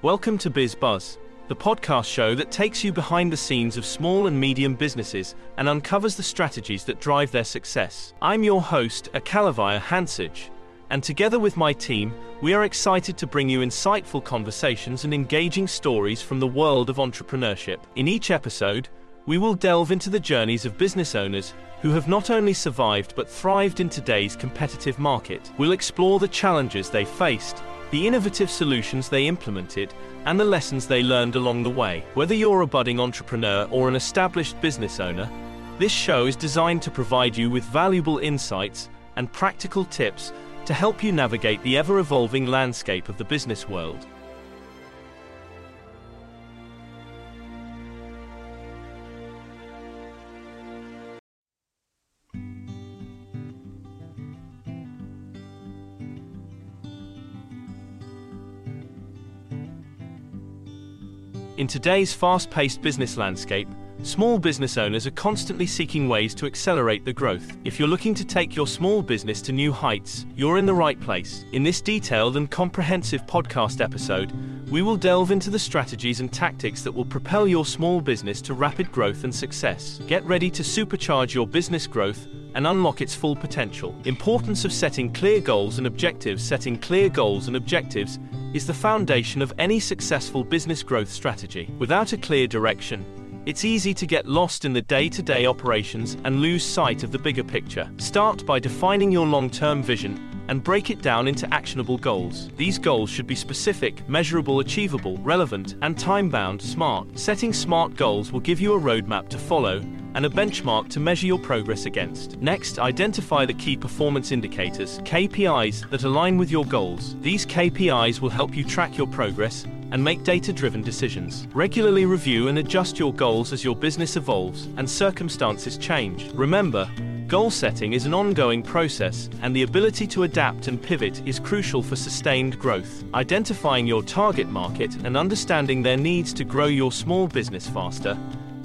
Welcome to Biz Buzz, the podcast show that takes you behind the scenes of small and medium businesses and uncovers the strategies that drive their success. I'm your host, Akalavaya Hansage, and together with my team, we are excited to bring you insightful conversations and engaging stories from the world of entrepreneurship. In each episode, we will delve into the journeys of business owners who have not only survived but thrived in today's competitive market. We'll explore the challenges they faced the innovative solutions they implemented, and the lessons they learned along the way. Whether you're a budding entrepreneur or an established business owner, this show is designed to provide you with valuable insights and practical tips to help you navigate the ever evolving landscape of the business world. In today's fast paced business landscape, small business owners are constantly seeking ways to accelerate the growth. If you're looking to take your small business to new heights, you're in the right place. In this detailed and comprehensive podcast episode, we will delve into the strategies and tactics that will propel your small business to rapid growth and success. Get ready to supercharge your business growth and unlock its full potential. Importance of setting clear goals and objectives. Setting clear goals and objectives is the foundation of any successful business growth strategy. Without a clear direction, it's easy to get lost in the day to day operations and lose sight of the bigger picture. Start by defining your long term vision and break it down into actionable goals. These goals should be specific, measurable, achievable, relevant, and time bound. Smart. Setting smart goals will give you a roadmap to follow and a benchmark to measure your progress against. Next, identify the key performance indicators, KPIs, that align with your goals. These KPIs will help you track your progress and make data driven decisions. Regularly review and adjust your goals as your business evolves and circumstances change. Remember, Goal setting is an ongoing process, and the ability to adapt and pivot is crucial for sustained growth. Identifying your target market and understanding their needs to grow your small business faster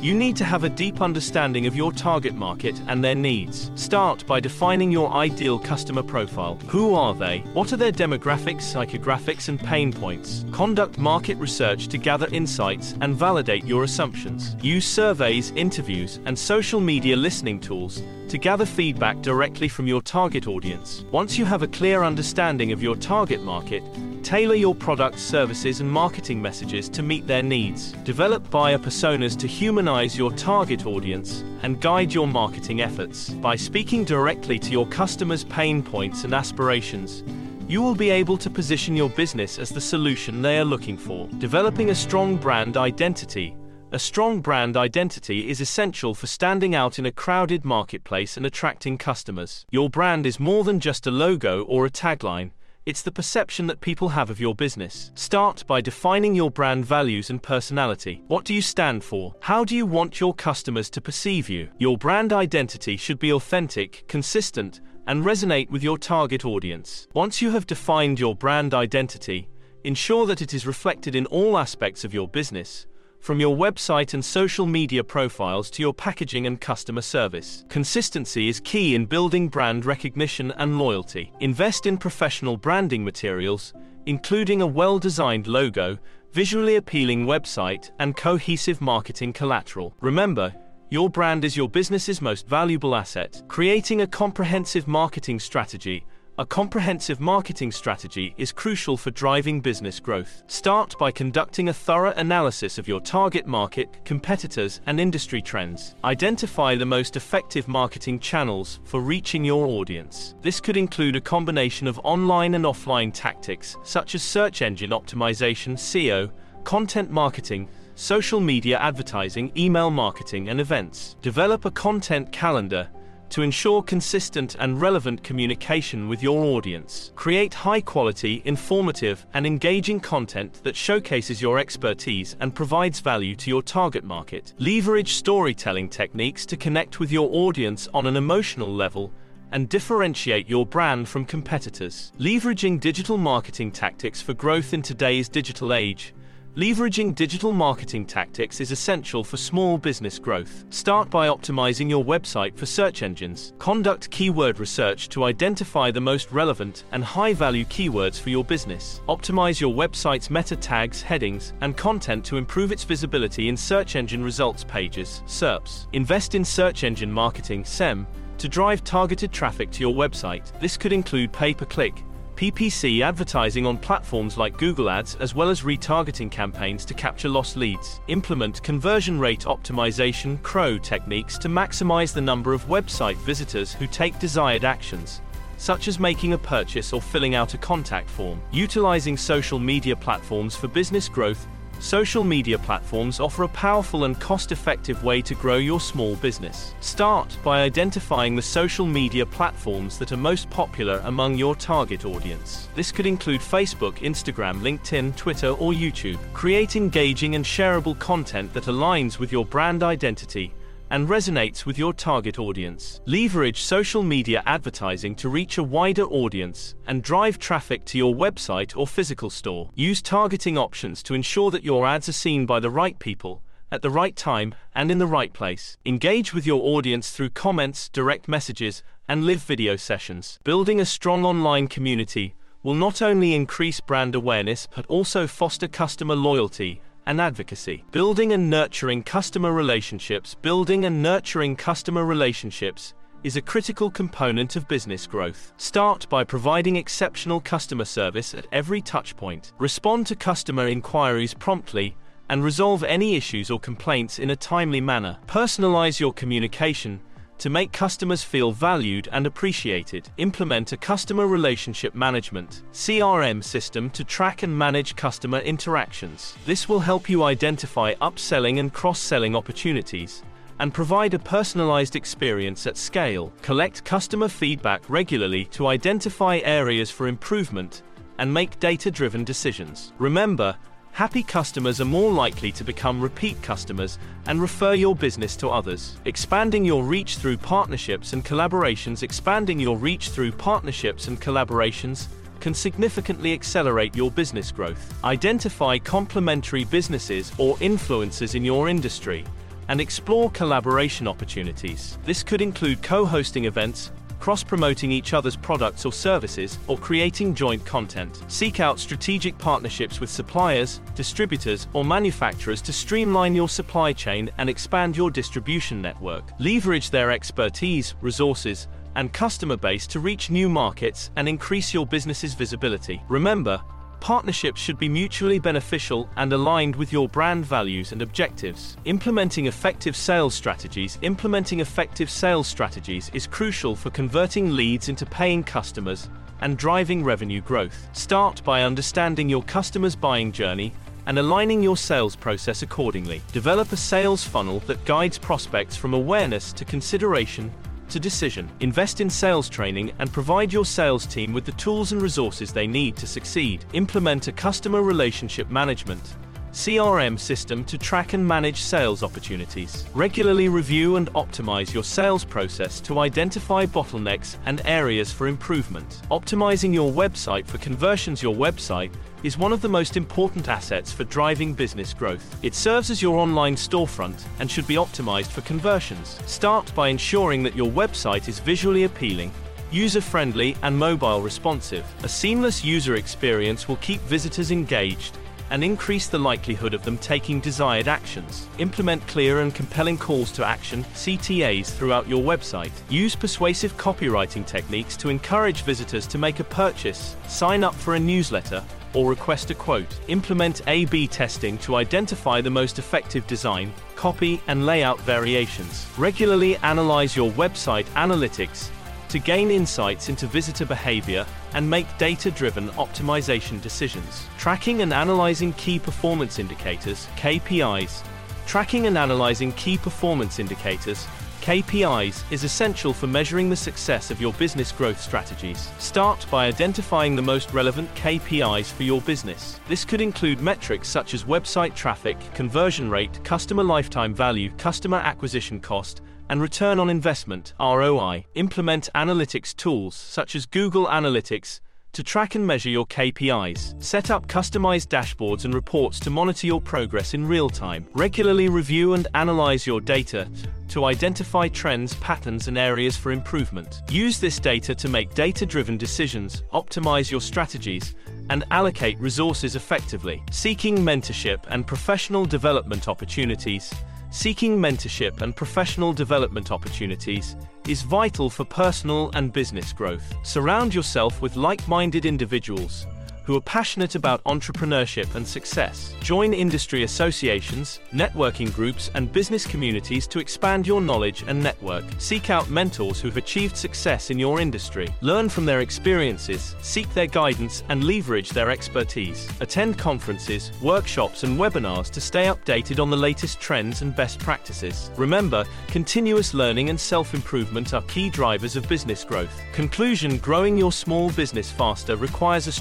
you need to have a deep understanding of your target market and their needs. Start by defining your ideal customer profile. Who are they? What are their demographics, psychographics, and pain points? Conduct market research to gather insights and validate your assumptions. Use surveys, interviews, and social media listening tools to gather feedback directly from your target audience. Once you have a clear understanding of your target market, Tailor your products, services, and marketing messages to meet their needs. Develop buyer personas to humanize your target audience and guide your marketing efforts. By speaking directly to your customers' pain points and aspirations, you will be able to position your business as the solution they are looking for. Developing a strong brand identity. A strong brand identity is essential for standing out in a crowded marketplace and attracting customers. Your brand is more than just a logo or a tagline. It's the perception that people have of your business. Start by defining your brand values and personality. What do you stand for? How do you want your customers to perceive you? Your brand identity should be authentic, consistent, and resonate with your target audience. Once you have defined your brand identity, ensure that it is reflected in all aspects of your business from your website and social media profiles to your packaging and customer service. Consistency is key in building brand recognition and loyalty. Invest in professional branding materials, including a well designed logo, visually appealing website, and cohesive marketing collateral. Remember, your brand is your business's most valuable asset. Creating a comprehensive marketing strategy a comprehensive marketing strategy is crucial for driving business growth. Start by conducting a thorough analysis of your target market, competitors, and industry trends. Identify the most effective marketing channels for reaching your audience. This could include a combination of online and offline tactics, such as search engine optimization, SEO, content marketing, social media advertising, email marketing, and events. Develop a content calendar to ensure consistent and relevant communication with your audience. Create high quality, informative, and engaging content that showcases your expertise and provides value to your target market. Leverage storytelling techniques to connect with your audience on an emotional level and differentiate your brand from competitors. Leveraging digital marketing tactics for growth in today's digital age Leveraging digital marketing tactics is essential for small business growth. Start by optimizing your website for search engines. Conduct keyword research to identify the most relevant and high value keywords for your business. Optimize your website's meta tags, headings, and content to improve its visibility in search engine results pages, SERPs. Invest in search engine marketing, SEM, to drive targeted traffic to your website. This could include pay per click, PPC advertising on platforms like Google Ads as well as retargeting campaigns to capture lost leads. Implement conversion rate optimization CRO techniques to maximize the number of website visitors who take desired actions such as making a purchase or filling out a contact form. Utilizing social media platforms for business growth Social media platforms offer a powerful and cost-effective way to grow your small business. Start by identifying the social media platforms that are most popular among your target audience. This could include Facebook, Instagram, LinkedIn, Twitter, or YouTube. Create engaging and shareable content that aligns with your brand identity and resonates with your target audience. Leverage social media advertising to reach a wider audience and drive traffic to your website or physical store. Use targeting options to ensure that your ads are seen by the right people at the right time and in the right place. Engage with your audience through comments, direct messages, and live video sessions. Building a strong online community will not only increase brand awareness but also foster customer loyalty and advocacy. Building and nurturing customer relationships. Building and nurturing customer relationships is a critical component of business growth. Start by providing exceptional customer service at every touchpoint. Respond to customer inquiries promptly and resolve any issues or complaints in a timely manner. Personalize your communication to make customers feel valued and appreciated, implement a customer relationship management CRM system to track and manage customer interactions. This will help you identify upselling and cross-selling opportunities and provide a personalized experience at scale. Collect customer feedback regularly to identify areas for improvement and make data-driven decisions. Remember, Happy customers are more likely to become repeat customers and refer your business to others. Expanding your reach through partnerships and collaborations. Expanding your reach through partnerships and collaborations can significantly accelerate your business growth. Identify complementary businesses or influencers in your industry and explore collaboration opportunities. This could include co hosting events, cross promoting each other's products or services, or creating joint content. Seek out strategic partnerships with suppliers, distributors, or manufacturers to streamline your supply chain and expand your distribution network. Leverage their expertise, resources, and customer base to reach new markets and increase your business's visibility. Remember, Partnerships should be mutually beneficial and aligned with your brand values and objectives. Implementing effective sales strategies. Implementing effective sales strategies is crucial for converting leads into paying customers and driving revenue growth. Start by understanding your customer's buying journey and aligning your sales process accordingly. Develop a sales funnel that guides prospects from awareness to consideration to decision. Invest in sales training and provide your sales team with the tools and resources they need to succeed. Implement a customer relationship management CRM system to track and manage sales opportunities. Regularly review and optimize your sales process to identify bottlenecks and areas for improvement. Optimizing your website for conversions Your website is one of the most important assets for driving business growth. It serves as your online storefront and should be optimized for conversions. Start by ensuring that your website is visually appealing user-friendly and mobile responsive. A seamless user experience will keep visitors engaged and increase the likelihood of them taking desired actions. Implement clear and compelling calls to action CTAs throughout your website. Use persuasive copywriting techniques to encourage visitors to make a purchase, sign up for a newsletter, or request a quote. Implement A-B testing to identify the most effective design, copy, and layout variations. Regularly analyze your website analytics to gain insights into visitor behavior and make data-driven optimization decisions. Tracking and analyzing key performance indicators, KPIs. Tracking and analyzing key performance indicators, KPIs, is essential for measuring the success of your business growth strategies. Start by identifying the most relevant KPIs for your business. This could include metrics such as website traffic, conversion rate, customer lifetime value, customer acquisition cost, and return on investment ROI. Implement analytics tools such as Google Analytics to track and measure your KPIs. Set up customized dashboards and reports to monitor your progress in real time. Regularly review and analyze your data to identify trends, patterns, and areas for improvement. Use this data to make data driven decisions, optimize your strategies, and allocate resources effectively. Seeking mentorship and professional development opportunities. Seeking mentorship and professional development opportunities is vital for personal and business growth. Surround yourself with like minded individuals who are passionate about entrepreneurship and success. Join industry associations, networking groups, and business communities to expand your knowledge and network. Seek out mentors who've achieved success in your industry. Learn from their experiences, seek their guidance, and leverage their expertise. Attend conferences, workshops, and webinars to stay updated on the latest trends and best practices. Remember, continuous learning and self improvement are key drivers of business growth. Conclusion Growing your small business faster requires a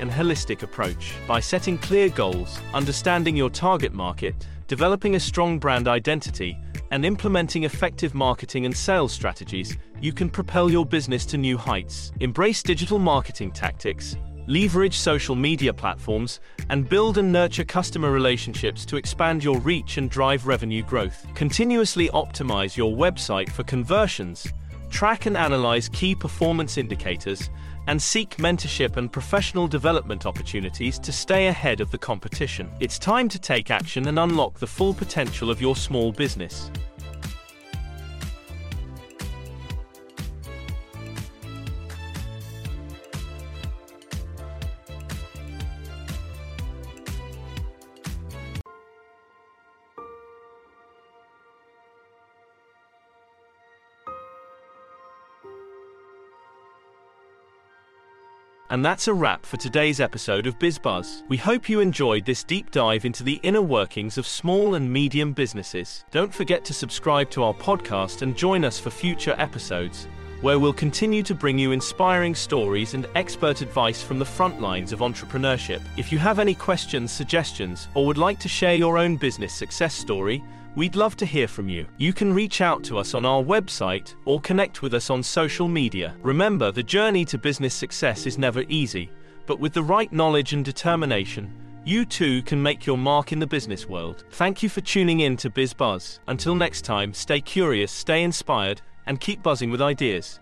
and holistic approach. By setting clear goals, understanding your target market, developing a strong brand identity, and implementing effective marketing and sales strategies, you can propel your business to new heights. Embrace digital marketing tactics, leverage social media platforms, and build and nurture customer relationships to expand your reach and drive revenue growth. Continuously optimize your website for conversions, track and analyze key performance indicators, and seek mentorship and professional development opportunities to stay ahead of the competition. It's time to take action and unlock the full potential of your small business. And that's a wrap for today's episode of BizBuzz. We hope you enjoyed this deep dive into the inner workings of small and medium businesses. Don't forget to subscribe to our podcast and join us for future episodes, where we'll continue to bring you inspiring stories and expert advice from the front lines of entrepreneurship. If you have any questions, suggestions, or would like to share your own business success story, We'd love to hear from you. You can reach out to us on our website or connect with us on social media. Remember, the journey to business success is never easy, but with the right knowledge and determination, you too can make your mark in the business world. Thank you for tuning in to BizBuzz. Until next time, stay curious, stay inspired, and keep buzzing with ideas.